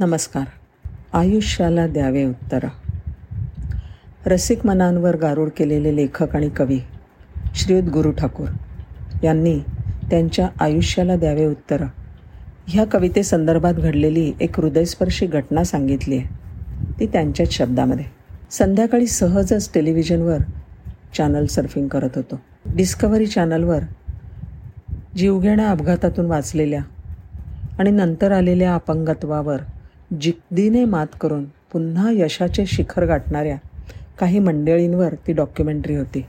नमस्कार. आयुष्याला द्यावे उत्तर. रसिक मनांवर गारूड केलेले लेखक आणि कवी श्रीयुत गुरु ठाकूर यांनी त्यांच्या आयुष्याला द्यावे उत्तर ह्या कवितेसंदर्भात घडलेली एक हृदयस्पर्शी घटना सांगितली आहे. ती त्यांच्याच शब्दामध्ये. संध्याकाळी सहजच टेलिव्हिजनवर चॅनल सर्फिंग करत होतो. डिस्कवरी चॅनलवर जीवघेण्या अपघातातून वाचलेल्या आणि नंतर आलेल्या अपंगत्वावर जिद्दीने मात करून पुन्हा यशाचे शिखर गाठणाऱ्या काही मंडळींवर ती डॉक्युमेंटरी होती.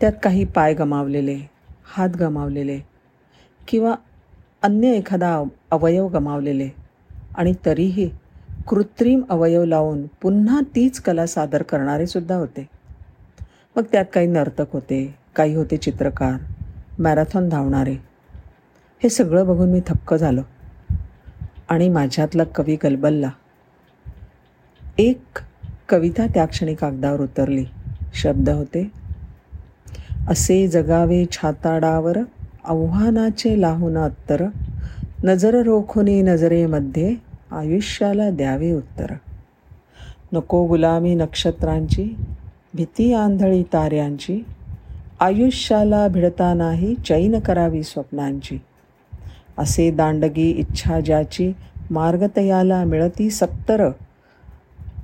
त्यात काही पाय गमावलेले हात गमावलेले किंवा अन्य एखादा अवयव गमावलेले आणि तरीही कृत्रिम अवयव लावून पुन्हा तीच कला सादर करणारेसुद्धा होते. मग त्यात काही नर्तक होते काही होते चित्रकार मॅरेथॉन धावणारे. हे सगळं बघून मी थक्क झालो. आणि माझ्यातला कवी गलबलला. एक कविता त्या क्षणी कागदावर उतरली. शब्द होते असे जगावे छाताडावर आव्हानाचे लाहून अत्तर. नजर रोखुनी नजरेमध्ये आयुष्याला द्यावे उत्तर. नको गुलामी नक्षत्रांची भीती आंधळी ताऱ्यांची. आयुष्याला भिडता नाही चैन करावी स्वप्नांची. असे दांडगी इच्छा ज्याची मार्गतयाला मिळती सत्तर.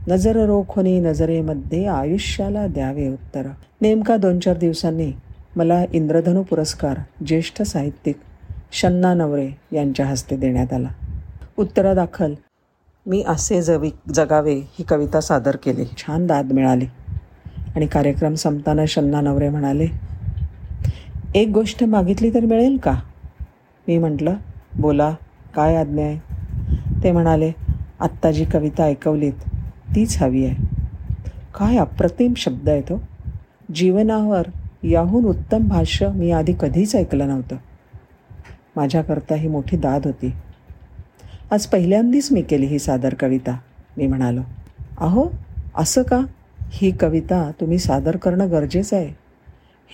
नजर रोखोनी नजरेमध्ये आयुष्याला द्यावे उत्तर. नेमका दोन चार दिवसांनी मला इंद्रधनू पुरस्कार ज्येष्ठ साहित्यिक शन्ना नवरे यांच्या हस्ते देण्यात आला. उत्तरादाखल. मी असे जवी जगावे ही कविता सादर केली. छान दाद मिळाली. आणि कार्यक्रम संपताना शन्ना नवरे म्हणाले एक गोष्ट मागितली तर मिळेल का? मी म्हटलं बोला काय आज्ञा आहे? ते म्हणाले आत्ता जी कविता ऐकवलीत तीच हवी आहे. काय अप्रतिम शब्द आहे तो. जीवनावर याहून उत्तम भाष्य मी आधी कधीच ऐकलं नव्हतं. माझ्याकरता ही मोठी दाद होती. आज पहिल्यांदीच मी केली ही सादर कविता मी म्हणालो. अहो असं का? ही कविता तुम्ही सादर करणं गरजेचं आहे.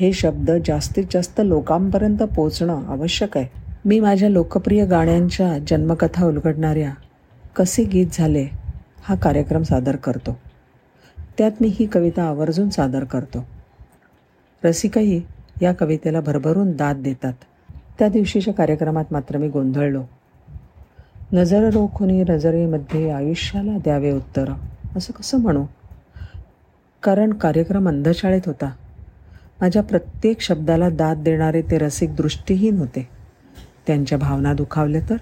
हे शब्द जास्तीत जास्त लोकांपर्यंत पोचणं आवश्यक आहे. मी माझ्या लोकप्रिय गाण्यांच्या जन्मकथा उलगडणाऱ्या कसे गीत झाले हा कार्यक्रम सादर करतो. त्यात मी ही कविता आवर्जून सादर करतो. रसिकही या कवितेला भरभरून दाद देतात. त्या दिवशीच्या कार्यक्रमात मात्र मी गोंधळलो. नजर रोखुनी नजरेमध्ये आयुष्याला द्यावे उत्तर असं कसं म्हणू? कारण कार्यक्रम अंधशाळेत होता. माझ्या प्रत्येक शब्दाला दाद देणारे ते रसिक दृष्टीहीन होते. त्यांच्या भावना दुखावल्या तर?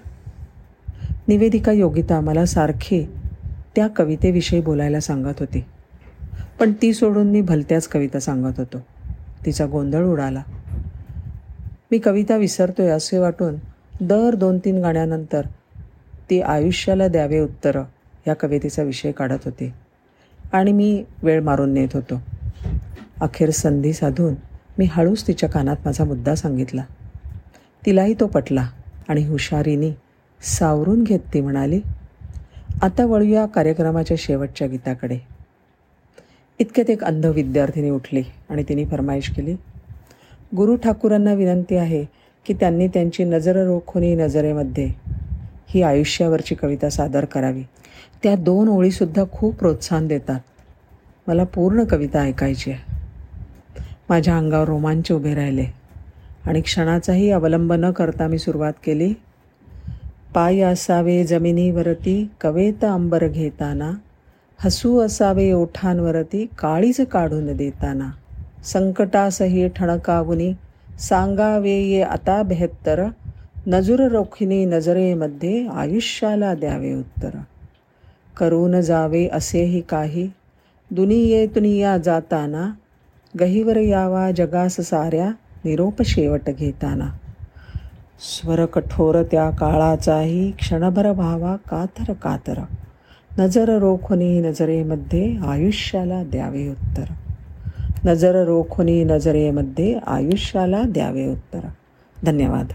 निवेदिका योगिता मला सारखे त्या कवितेविषयी बोलायला सांगत होती. पण ती सोडून मी भलत्याच कविता सांगत होतो. तिचा गोंधळ उडाला. मी कविता विसरतोय असे वाटून दर दोन तीन गाण्यानंतर ती आयुष्याला द्यावे उत्तरं या कवितेचा विषय काढत होती. आणि मी वेळ मारून नेत होतो. अखेर संधी साधून मी हळूच तिच्या कानात माझा मुद्दा सांगितला. तिलाही तो पटला आणि हुशारीने सावरून घेत ती म्हणाली आता वळूया कार्यक्रमाच्या शेवटच्या गीताकडे. इतक्यात एक अंध विद्यार्थिनी उठली आणि तिने फरमाईश केली गुरु ठाकूरांना विनंती आहे की त्यांनी त्यांची नजर रोखुनी नजरेमध्ये ही आयुष्यावरची कविता सादर करावी. त्या दोन ओळीसुद्धा खूप प्रोत्साहन देतात. मला पूर्ण कविता ऐकायची आहे. माझ्या अंगावर रोमांच उभे राहिले. आणि क्षणाचाही अवलंब न करता मी सुरुवात केली. पाय असावे जमिनीवरती कवेत अंबर घेताना. हसू असावे ओठांवरती काळीज काढून देताना. संकटासही ठणकावुनी सांगावे ये आता बेहत्तर. नजुर रोखिनी नजरेमध्ये आयुष्याला द्यावे उत्तर. करून जावे असेही काही. दुनिये तुनिया जाताना. गहीवर यावा जगास साऱ्या. निरोप शेवट घेताना. स्वर कठोर त्या काळाचाही क्षणभर भावा कातर कातर. नजर रोखुनी नजरेमध्ये आयुष्याला द्यावे उत्तर. नजर रोखुनी नजरेमध्ये आयुष्याला द्यावे उत्तर. धन्यवाद.